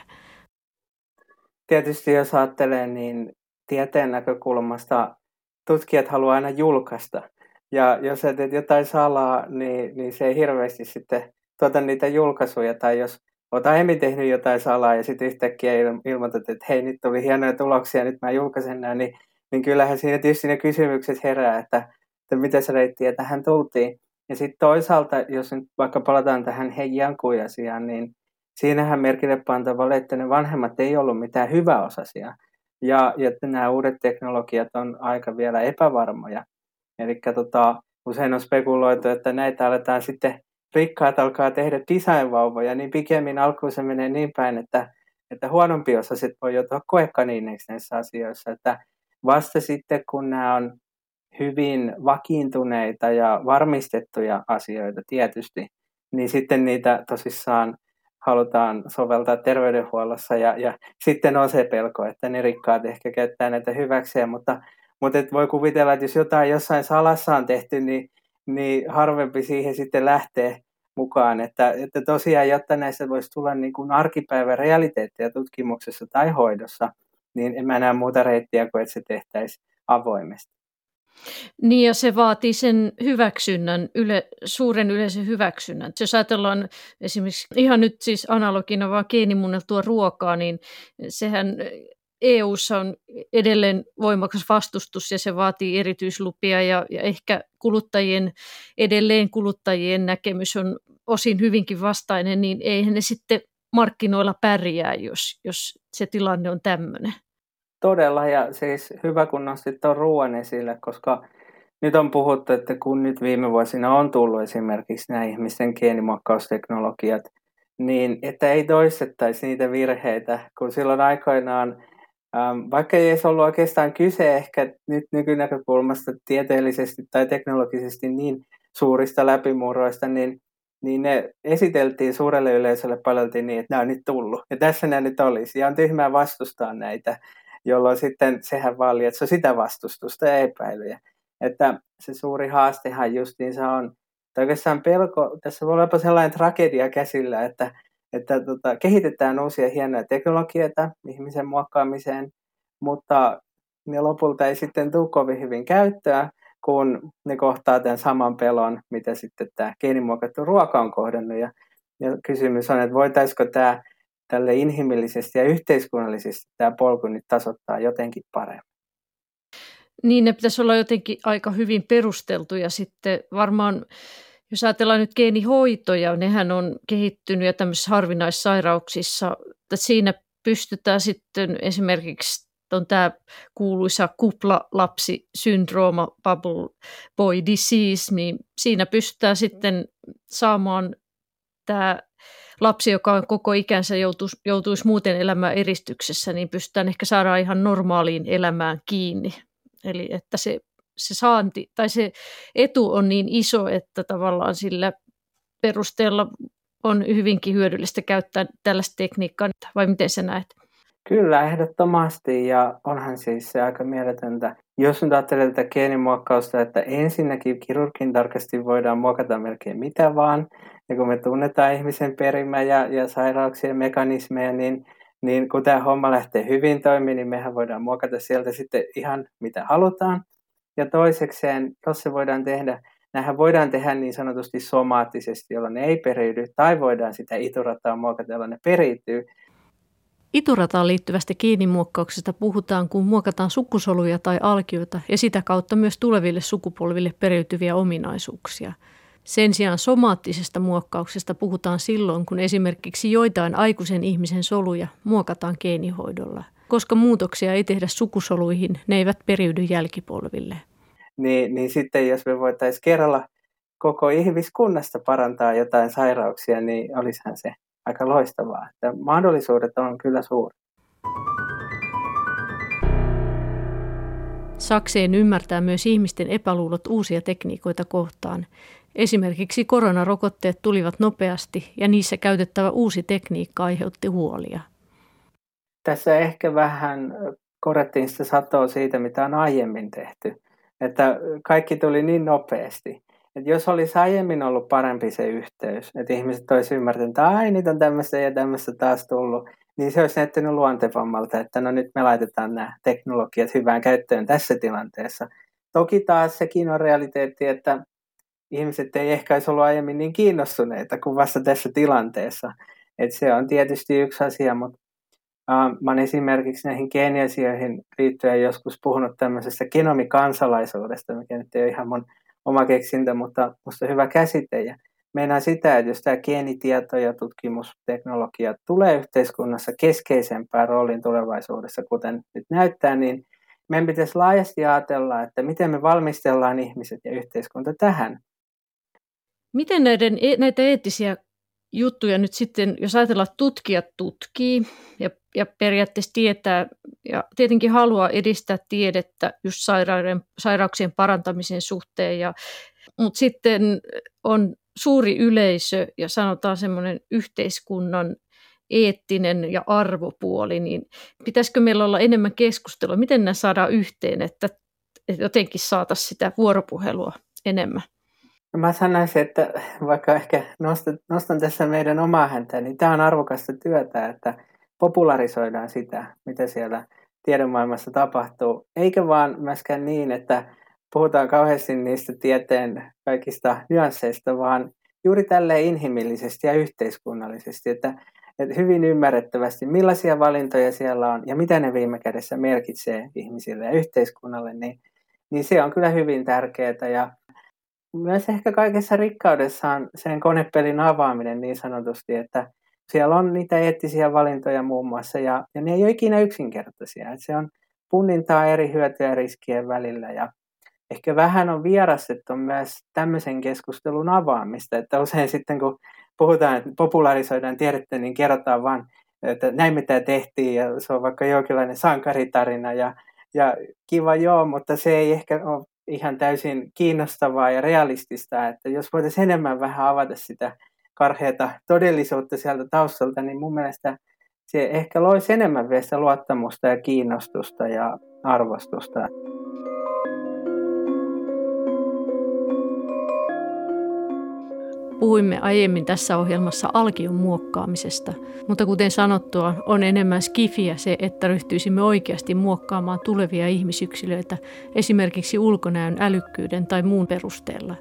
Tietysti jos ajattelee, niin tieteen näkökulmasta tutkijat haluaa aina julkaista. Ja jos teet jotain salaa, niin, niin se ei hirveästi sitten tuota niitä julkaisuja. Tai jos olet aiemmin tehnyt jotain salaa ja sitten yhtäkkiä ilmoitat, että hei, nyt tuli hienoja tuloksia, nyt mä julkaisen nämä, niin, niin kyllähän siinä tietysti ne kysymykset herää, että, että mitä se reittiä tähän tultiin. Ja sitten toisaalta, jos nyt vaikka palataan tähän Heijankuj-asiaan, niin siinähän merkille pantavalle, että ne vanhemmat ei ollut mitään hyväosaisia. Ja, ja nämä uudet teknologiat on aika vielä epävarmoja. Eli tota, usein on spekuloitu, että näitä aletaan sitten rikkaat alkaa tehdä designvauvoja, niin pikemmin alkuun se menee niin päin, että, että huonompi osa sitten voi joutua koekaniineiksi näissä asioissa. Että vasta sitten, kun nämä on hyvin vakiintuneita ja varmistettuja asioita tietysti, niin sitten niitä tosissaan halutaan soveltaa terveydenhuollossa ja, ja sitten on se pelko, että ne rikkaat ehkä käyttää näitä hyväkseen, mutta, mutta et voi kuvitella, että jos jotain jossain salassa on tehty, niin, niin harvempi siihen sitten lähtee mukaan, että, että tosiaan, jotta näistä voisi tulla niin kuin arkipäivän realiteetteja tutkimuksessa tai hoidossa, niin en mä näe muuta reittiä kuin, että se tehtäisiin avoimesti. Niin ja se vaatii sen hyväksynnän, yle, suuren yleisen hyväksynnän. Jos ajatellaan esimerkiksi ihan nyt siis analogina vaan geenimuunneltua ruokaa, niin sehän EU:ssa on edelleen voimakas vastustus ja se vaatii erityislupia ja, ja ehkä kuluttajien, edelleen kuluttajien näkemys on osin hyvinkin vastainen, niin eihän ne sitten markkinoilla pärjää, jos, jos se tilanne on tämmöinen. Todella, ja siis hyvä kun nostit tuon ruoan esille, koska nyt on puhuttu, että kun nyt viime vuosina on tullut esimerkiksi nämä ihmisten geenimuokkausteknologiat, niin että ei toistettaisi niitä virheitä, kun silloin aikoinaan, ähm, vaikka ei edes ollut oikeastaan kyse ehkä nyt nykynäkökulmasta tieteellisesti tai teknologisesti niin suurista läpimurroista, niin, niin ne esiteltiin suurelle yleisölle paljon niin, että nämä on nyt tullut. Ja tässä nämä nyt olisi. Ja on tyhmää vastustaa näitä jolloin sitten sehän vaan lietsoi sitä vastustusta ja epäilyjä. Että se suuri haastehan justiinsa on, tai oikeastaan pelko, tässä voi olla sellainen tragedia käsillä, että, että tota, kehitetään uusia hienoja teknologioita ihmisen muokkaamiseen, mutta ne lopulta ei sitten tule kovin hyvin käyttöä, kun ne kohtaa tämän saman pelon, mitä sitten tämä geenimuokattu ruoka on kohdannut. Ja, ja kysymys on, että voitaisiko tämä tälle inhimillisesti ja yhteiskunnallisesti tämä polku nyt tasoittaa jotenkin paremmin. Niin, ne pitäisi olla jotenkin aika hyvin perusteltu ja sitten varmaan, jos ajatellaan nyt geenihoitoja, nehän on kehittynyt ja tämmöisissä harvinaissairauksissa, että siinä pystytään sitten esimerkiksi on tämä kuuluisa kuplalapsisyndrooma, bubble boy disease, niin siinä pystytään sitten saamaan tämä lapsi, joka on koko ikänsä joutuisi, joutuisi muuten elämään eristyksessä, niin pystytään ehkä saada ihan normaaliin elämään kiinni. Eli että se, se saanti tai se etu on niin iso, että tavallaan sillä perusteella on hyvinkin hyödyllistä käyttää tällaista tekniikkaa, vai miten sä näet? Kyllä, ehdottomasti, ja onhan siis se aika mieletöntä. Jos nyt ajattelee tätä geenimuokkausta, että ensinnäkin kirurgin tarkasti voidaan muokata melkein mitä vaan, ja kun me tunnetaan ihmisen perimä ja, ja sairauksien mekanismeja, niin, niin kun tämä homma lähtee hyvin toimimaan, niin mehän voidaan muokata sieltä sitten ihan mitä halutaan. Ja toisekseen, jos se voidaan tehdä, nämähän voidaan tehdä niin sanotusti somaattisesti, jolloin ne ei periydy, tai voidaan sitä iturataa muokata, jolloin ne periytyy. Iturataan liittyvästä kiinnimuokkauksesta puhutaan, kun muokataan sukusoluja tai alkioita ja sitä kautta myös tuleville sukupolville periytyviä ominaisuuksia – sen sijaan somaattisesta muokkauksesta puhutaan silloin, kun esimerkiksi joitain aikuisen ihmisen soluja muokataan geenihoidolla. Koska muutoksia ei tehdä sukusoluihin, ne eivät periydy jälkipolville. Niin, niin sitten jos me voitaisiin kerralla koko ihmiskunnasta parantaa jotain sairauksia, niin olisihan se aika loistavaa. Että mahdollisuudet on kyllä suuret. Sakseen ymmärtää myös ihmisten epäluulot uusia tekniikoita kohtaan. Esimerkiksi koronarokotteet tulivat nopeasti ja niissä käytettävä uusi tekniikka aiheutti huolia. Tässä ehkä vähän korrettiin sitä satoa siitä, mitä on aiemmin tehty. Että kaikki tuli niin nopeasti. että jos olisi aiemmin ollut parempi se yhteys, että ihmiset olisi ymmärtänyt, että ai nyt on tämmöistä ja tämmöistä taas tullut, niin se olisi näyttänyt luontevammalta, että no nyt me laitetaan nämä teknologiat hyvään käyttöön tässä tilanteessa. Toki taas sekin on realiteetti, että ihmiset ei ehkä olisi ollut aiemmin niin kiinnostuneita kuin vasta tässä tilanteessa. Et se on tietysti yksi asia, mutta uh, mä olen esimerkiksi näihin geeniasioihin liittyen joskus puhunut tämmöisestä genomikansalaisuudesta, mikä nyt ei ole ihan mun oma keksintö, mutta musta hyvä käsite. Ja meinaa sitä, että jos tämä geenitieto ja tutkimusteknologia tulee yhteiskunnassa keskeisempään rooliin tulevaisuudessa, kuten nyt näyttää, niin meidän pitäisi laajasti ajatella, että miten me valmistellaan ihmiset ja yhteiskunta tähän. Miten näiden, e, näitä eettisiä juttuja nyt sitten, jos ajatellaan, että tutkijat tutkii ja, ja periaatteessa tietää ja tietenkin haluaa edistää tiedettä just sairauden, sairauksien parantamisen suhteen, ja, mutta sitten on suuri yleisö ja sanotaan semmoinen yhteiskunnan eettinen ja arvopuoli, niin pitäisikö meillä olla enemmän keskustelua, miten nämä saadaan yhteen, että, jotenkin saataisiin sitä vuoropuhelua enemmän? No mä sanoisin, että vaikka ehkä nostan, nostan tässä meidän omaa häntä, niin tämä on arvokasta työtä, että popularisoidaan sitä, mitä siellä tiedemaailmassa tapahtuu. Eikä vaan myöskään niin, että puhutaan kauheasti niistä tieteen kaikista nyansseista, vaan juuri tälle inhimillisesti ja yhteiskunnallisesti, että, että hyvin ymmärrettävästi millaisia valintoja siellä on ja mitä ne viime kädessä merkitsee ihmisille ja yhteiskunnalle, niin, niin se on kyllä hyvin tärkeää ja myös ehkä kaikessa rikkaudessaan sen konepelin avaaminen niin sanotusti, että siellä on niitä eettisiä valintoja muun muassa ja, ja ne ei ole ikinä yksinkertaisia. Että se on punnintaa eri hyötyjä ja riskien välillä ja ehkä vähän on vierastettu myös tämmöisen keskustelun avaamista, että usein sitten kun puhutaan, että popularisoidaan tiedettä, niin kerrotaan vaan, että näin mitä tehtiin ja se on vaikka jonkinlainen sankaritarina ja, ja kiva joo, mutta se ei ehkä ole ihan täysin kiinnostavaa ja realistista, että jos voitaisiin enemmän vähän avata sitä karheata todellisuutta sieltä taustalta, niin mun mielestä se ehkä loisi enemmän vielä sitä luottamusta ja kiinnostusta ja arvostusta. Puhuimme aiemmin tässä ohjelmassa alkion muokkaamisesta, mutta kuten sanottua, on enemmän skifiä se, että ryhtyisimme oikeasti muokkaamaan tulevia ihmisyksilöitä esimerkiksi ulkonäön, älykkyyden tai muun perusteella.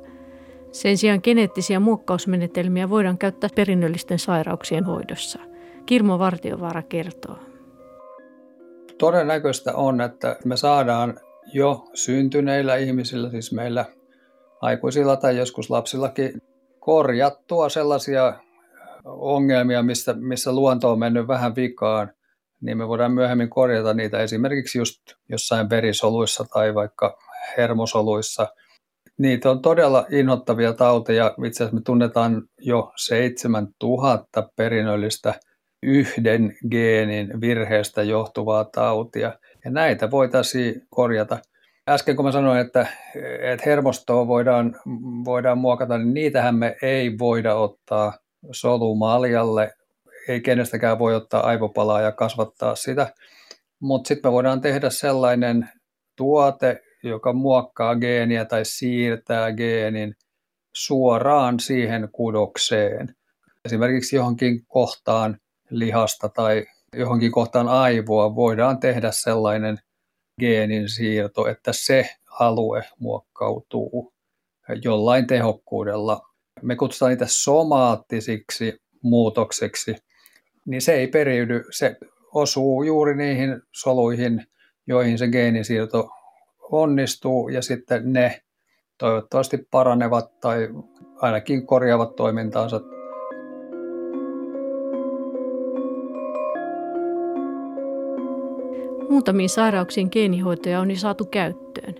Sen sijaan geneettisiä muokkausmenetelmiä voidaan käyttää perinnöllisten sairauksien hoidossa. Kirmo Vartiovaara kertoo. Todennäköistä on, että me saadaan jo syntyneillä ihmisillä, siis meillä aikuisilla tai joskus lapsillakin korjattua sellaisia ongelmia, missä, missä luonto on mennyt vähän vikaan, niin me voidaan myöhemmin korjata niitä esimerkiksi just jossain verisoluissa tai vaikka hermosoluissa. Niitä on todella inhottavia tauteja. Itse asiassa me tunnetaan jo 7000 perinnöllistä yhden geenin virheestä johtuvaa tautia. Ja näitä voitaisiin korjata – äsken kun mä sanoin, että, että hermostoa voidaan, voidaan muokata, niin niitähän me ei voida ottaa solumaljalle, ei kenestäkään voi ottaa aivopalaa ja kasvattaa sitä, mutta sitten me voidaan tehdä sellainen tuote, joka muokkaa geeniä tai siirtää geenin suoraan siihen kudokseen. Esimerkiksi johonkin kohtaan lihasta tai johonkin kohtaan aivoa voidaan tehdä sellainen geenin siirto, että se alue muokkautuu jollain tehokkuudella. Me kutsutaan niitä somaattisiksi muutokseksi, niin se ei periydy, se osuu juuri niihin soluihin, joihin se geenisiirto onnistuu ja sitten ne toivottavasti paranevat tai ainakin korjaavat toimintaansa Muutamiin sairauksiin geenihoitoja on jo saatu käyttöön.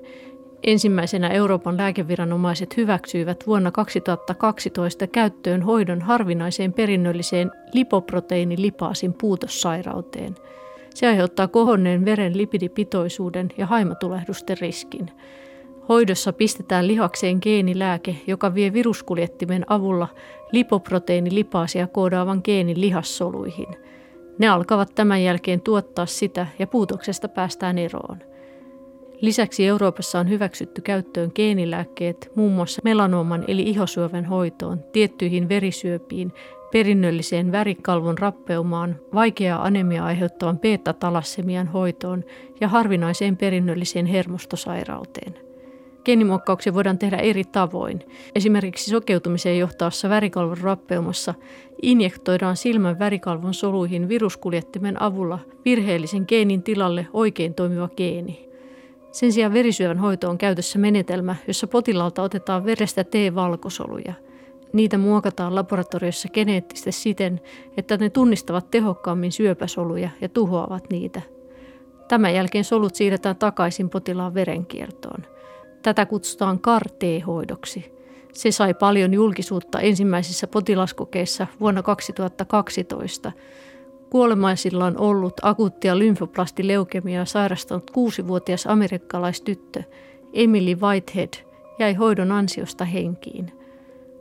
Ensimmäisenä Euroopan lääkeviranomaiset hyväksyivät vuonna 2012 käyttöön hoidon harvinaiseen perinnölliseen lipoproteiinilipaasin puutossairauteen. Se aiheuttaa kohonneen veren lipidipitoisuuden ja haimatulehdusten riskin. Hoidossa pistetään lihakseen geenilääke, joka vie viruskuljettimen avulla lipoproteiinilipaasia koodaavan geenin lihassoluihin – ne alkavat tämän jälkeen tuottaa sitä ja puutoksesta päästään eroon. Lisäksi Euroopassa on hyväksytty käyttöön geenilääkkeet muun muassa melanooman eli ihosyövän hoitoon, tiettyihin verisyöpiin, perinnölliseen värikalvon rappeumaan, vaikeaa anemia aiheuttavan beta-talassemian hoitoon ja harvinaiseen perinnölliseen hermostosairauteen. Geenimuokkauksia voidaan tehdä eri tavoin. Esimerkiksi sokeutumiseen johtavassa värikalvon rappeumassa injektoidaan silmän värikalvon soluihin viruskuljettimen avulla virheellisen geenin tilalle oikein toimiva geeni. Sen sijaan verisyövän hoito on käytössä menetelmä, jossa potilaalta otetaan verestä T-valkosoluja. Niitä muokataan laboratoriossa geneettisesti siten, että ne tunnistavat tehokkaammin syöpäsoluja ja tuhoavat niitä. Tämän jälkeen solut siirretään takaisin potilaan verenkiertoon. Tätä kutsutaan CAR-T-hoidoksi. Se sai paljon julkisuutta ensimmäisissä potilaskokeissa vuonna 2012. Kuolemaisillaan ollut akuuttia lymfoplastileukemiaa sairastanut kuusivuotias amerikkalaistyttö Emily Whitehead jäi hoidon ansiosta henkiin.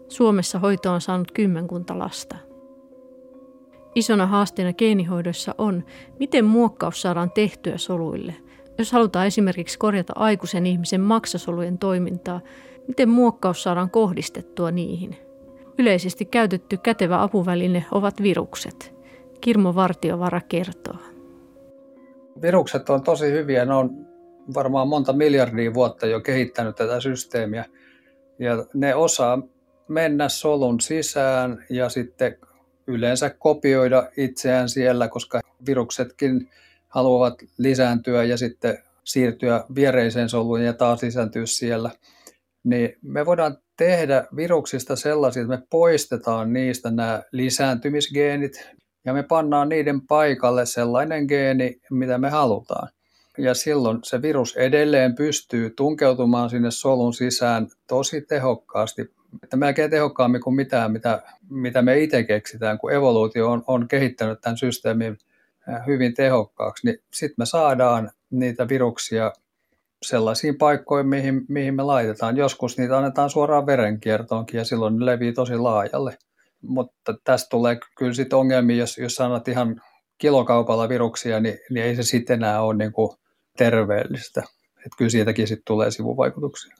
Suomessa hoito on saanut kymmenkunta lasta. Isona haasteena geenihoidossa on, miten muokkaus saadaan tehtyä soluille. Jos halutaan esimerkiksi korjata aikuisen ihmisen maksasolujen toimintaa, miten muokkaus saadaan kohdistettua niihin? Yleisesti käytetty kätevä apuväline ovat virukset. Kirmo Vartiovara kertoo. Virukset on tosi hyviä. Ne on varmaan monta miljardia vuotta jo kehittänyt tätä systeemiä. Ja ne osaa mennä solun sisään ja sitten yleensä kopioida itseään siellä, koska viruksetkin haluavat lisääntyä ja sitten siirtyä viereiseen soluun ja taas lisääntyä siellä. Niin me voidaan tehdä viruksista sellaisia, että me poistetaan niistä nämä lisääntymisgeenit ja me pannaan niiden paikalle sellainen geeni, mitä me halutaan. Ja silloin se virus edelleen pystyy tunkeutumaan sinne solun sisään tosi tehokkaasti että melkein tehokkaammin kuin mitään, mitä, mitä me itse keksitään, kun evoluutio on, on kehittänyt tämän systeemin hyvin tehokkaaksi, niin sitten me saadaan niitä viruksia sellaisiin paikkoihin, mihin, mihin me laitetaan. Joskus niitä annetaan suoraan verenkiertoonkin ja silloin ne levii tosi laajalle. Mutta tästä tulee kyllä sitten ongelmia, jos, jos annat ihan kilokaupalla viruksia, niin, niin ei se sitten enää ole niin kuin terveellistä. Että kyllä siitäkin sitten tulee sivuvaikutuksia.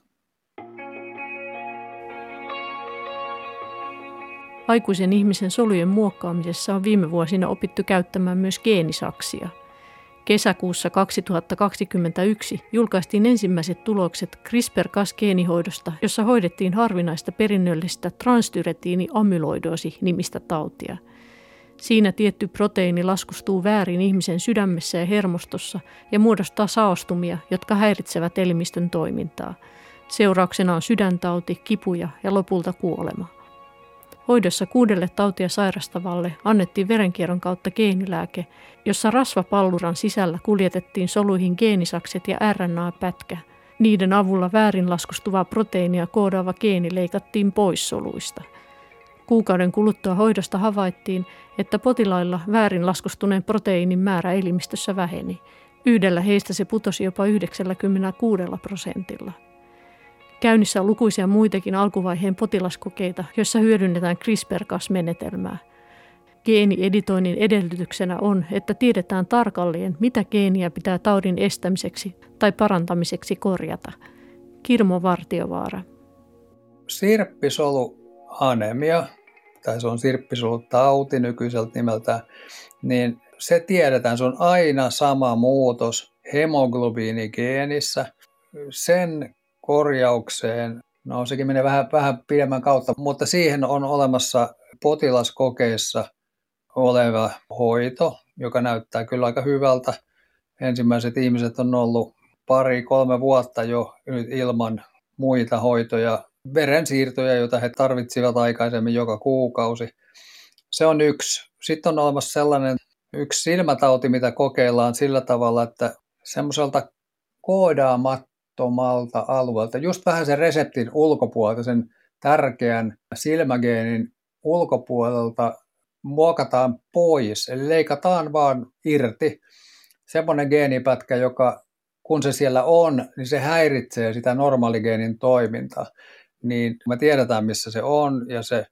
Aikuisen ihmisen solujen muokkaamisessa on viime vuosina opittu käyttämään myös geenisaksia. Kesäkuussa 2021 julkaistiin ensimmäiset tulokset CRISPR-Cas-geenihoidosta, jossa hoidettiin harvinaista perinnöllistä transtyretiini-amyloidoosi nimistä tautia. Siinä tietty proteiini laskustuu väärin ihmisen sydämessä ja hermostossa ja muodostaa saostumia, jotka häiritsevät elimistön toimintaa. Seurauksena on sydäntauti, kipuja ja lopulta kuolema. Hoidossa kuudelle tautia sairastavalle annettiin verenkierron kautta geenilääke, jossa rasvapalluran sisällä kuljetettiin soluihin geenisakset ja RNA-pätkä. Niiden avulla väärinlaskustuvaa proteiinia koodaava geeni leikattiin pois soluista. Kuukauden kuluttua hoidosta havaittiin, että potilailla väärinlaskustuneen proteiinin määrä elimistössä väheni. Yhdellä heistä se putosi jopa 96 prosentilla. Käynnissä on lukuisia muitakin alkuvaiheen potilaskokeita, joissa hyödynnetään CRISPR-Cas-menetelmää. Geenieditoinnin edellytyksenä on, että tiedetään tarkalleen, mitä geeniä pitää taudin estämiseksi tai parantamiseksi korjata. Kirmo Vartiovaara. Sirppisolu anemia, tai se on tauti nykyiseltä nimeltään, niin se tiedetään, se on aina sama muutos hemoglobiinigeenissä. Sen korjaukseen, no sekin menee vähän, vähän pidemmän kautta, mutta siihen on olemassa potilaskokeissa oleva hoito, joka näyttää kyllä aika hyvältä. Ensimmäiset ihmiset on ollut pari-kolme vuotta jo nyt ilman muita hoitoja, verensiirtoja, joita he tarvitsivat aikaisemmin joka kuukausi. Se on yksi. Sitten on olemassa sellainen yksi silmätauti, mitä kokeillaan sillä tavalla, että semmoiselta koodaamat rajattomalta alueelta, just vähän sen reseptin ulkopuolelta, sen tärkeän silmägeenin ulkopuolelta muokataan pois, eli leikataan vaan irti semmoinen geenipätkä, joka kun se siellä on, niin se häiritsee sitä normaaligeenin toimintaa. Niin me tiedetään, missä se on, ja se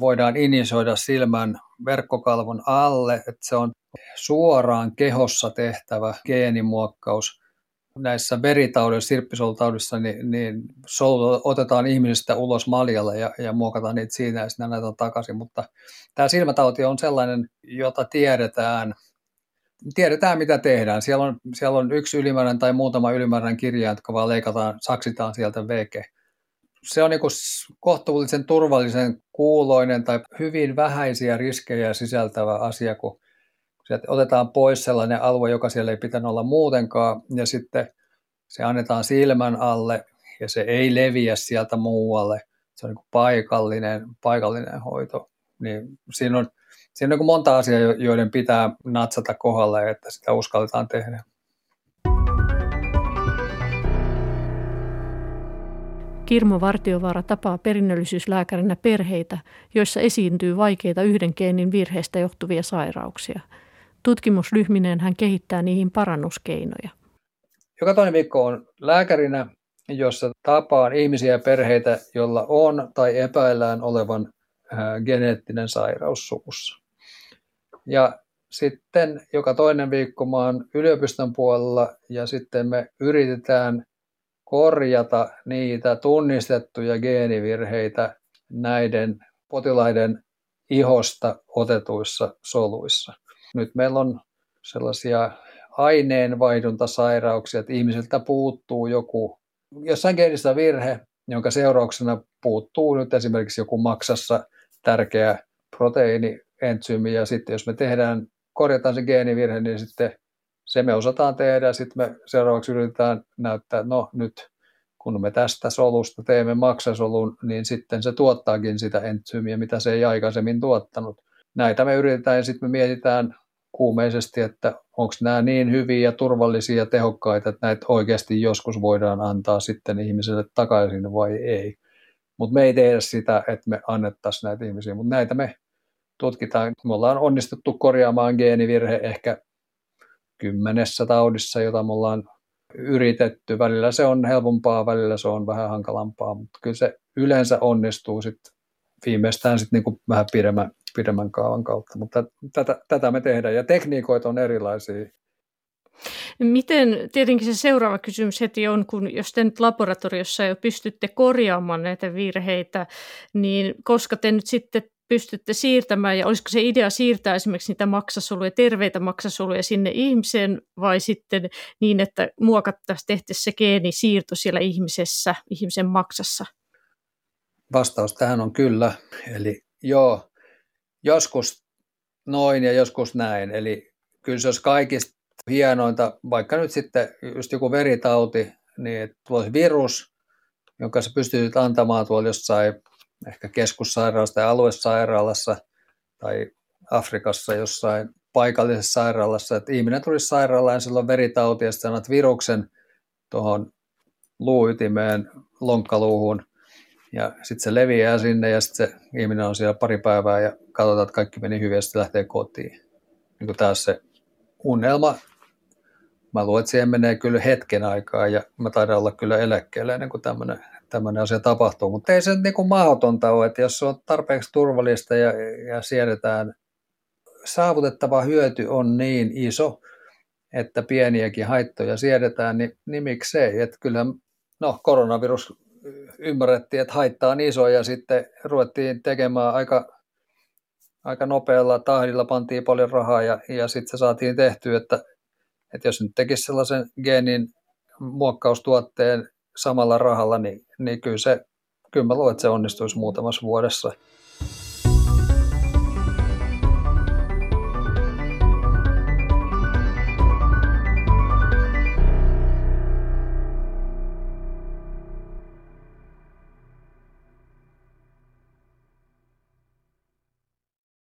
voidaan inisoida silmän verkkokalvon alle, että se on suoraan kehossa tehtävä geenimuokkaus – näissä veritaudissa, sirppisolutaudissa, niin, niin solut otetaan ihmisistä ulos maljalle ja, ja muokataan niitä siinä ja sitten näitä takaisin. Mutta tämä silmätauti on sellainen, jota tiedetään, tiedetään mitä tehdään. Siellä on, siellä on yksi ylimääräinen tai muutama ylimääräinen kirja, jotka vaan leikataan, saksitaan sieltä veke. Se on niin kohtuullisen turvallisen kuuloinen tai hyvin vähäisiä riskejä sisältävä asia, kun Sieltä otetaan pois sellainen alue, joka siellä ei pitänyt olla muutenkaan, ja sitten se annetaan silmän alle, ja se ei leviä sieltä muualle. Se on niin paikallinen, paikallinen hoito. Niin siinä on, siinä on niin monta asiaa, joiden pitää natsata kohdalle, että sitä uskalletaan tehdä. Kirmo Vartiovaara tapaa perinnöllisyyslääkärinä perheitä, joissa esiintyy vaikeita yhden geenin virheestä johtuvia sairauksia – Tutkimusryhmineen hän kehittää niihin parannuskeinoja. Joka toinen viikko on lääkärinä, jossa tapaan ihmisiä ja perheitä, joilla on tai epäillään olevan geneettinen sairaus suvussa. Ja sitten joka toinen viikko mä oon yliopiston puolella ja sitten me yritetään korjata niitä tunnistettuja geenivirheitä näiden potilaiden ihosta otetuissa soluissa. Nyt meillä on sellaisia aineenvaihduntasairauksia, että ihmisiltä puuttuu joku, jossain geenissä virhe, jonka seurauksena puuttuu nyt esimerkiksi joku maksassa tärkeä proteiinientsyymi, ja sitten jos me tehdään, korjataan se geenivirhe, niin sitten se me osataan tehdä, sitten me seuraavaksi yritetään näyttää, no nyt kun me tästä solusta teemme maksasolun, niin sitten se tuottaakin sitä entsyymiä, mitä se ei aikaisemmin tuottanut. Näitä me yritetään ja sitten me mietitään kuumeisesti, että onko nämä niin hyviä ja turvallisia ja tehokkaita, että näitä oikeasti joskus voidaan antaa sitten ihmiselle takaisin vai ei. Mutta me ei tehdä sitä, että me annettaisiin näitä ihmisiä, mutta näitä me tutkitaan. Me ollaan onnistuttu korjaamaan geenivirhe ehkä kymmenessä taudissa, jota me ollaan yritetty. Välillä se on helpompaa, välillä se on vähän hankalampaa, mutta kyllä se yleensä onnistuu sitten viimeistään sitten niinku vähän pidemmän pidemmän kaavan kautta, mutta tätä, tätä me tehdään ja tekniikoita on erilaisia. Miten, tietenkin se seuraava kysymys heti on, kun jos te nyt laboratoriossa jo pystytte korjaamaan näitä virheitä, niin koska te nyt sitten pystytte siirtämään, ja olisiko se idea siirtää esimerkiksi niitä maksasoluja, terveitä maksasoluja sinne ihmiseen, vai sitten niin, että muokattaisiin, tehtäisiin se geenisiirto siellä ihmisessä, ihmisen maksassa? Vastaus tähän on kyllä. Eli joo, joskus noin ja joskus näin. Eli kyllä se olisi kaikista hienointa, vaikka nyt sitten just joku veritauti, niin että olisi virus, jonka sä pystyt antamaan tuolla jossain ehkä keskussairaalassa tai aluesairaalassa tai Afrikassa jossain paikallisessa sairaalassa, että ihminen tulisi sairaalaan ja sillä on veritauti ja sitten viruksen tuohon luuytimeen, lonkkaluuhun ja sitten se leviää sinne ja sitten se ihminen on siellä pari päivää ja katsotaan, että kaikki meni hyvin ja sitten lähtee kotiin. Niin kuin taas se unelma. Mä luulen, että siihen menee kyllä hetken aikaa ja mä taidan olla kyllä eläkkeellä ennen kuin tämmöinen, tämmöinen asia tapahtuu. Mutta ei se niin kuin mahdotonta ole, että jos se on tarpeeksi turvallista ja, ja siedetään, saavutettava hyöty on niin iso, että pieniäkin haittoja siedetään, niin, niin miksei. Että kyllä, no koronavirus ymmärrettiin, että haitta on iso ja sitten ruvettiin tekemään aika, aika nopealla tahdilla, pantiin paljon rahaa ja, ja sitten se saatiin tehtyä, että, että jos nyt tekisi sellaisen geenin muokkaustuotteen samalla rahalla, niin, niin kyllä, se, kyllä mä luulen, että se onnistuisi muutamassa vuodessa.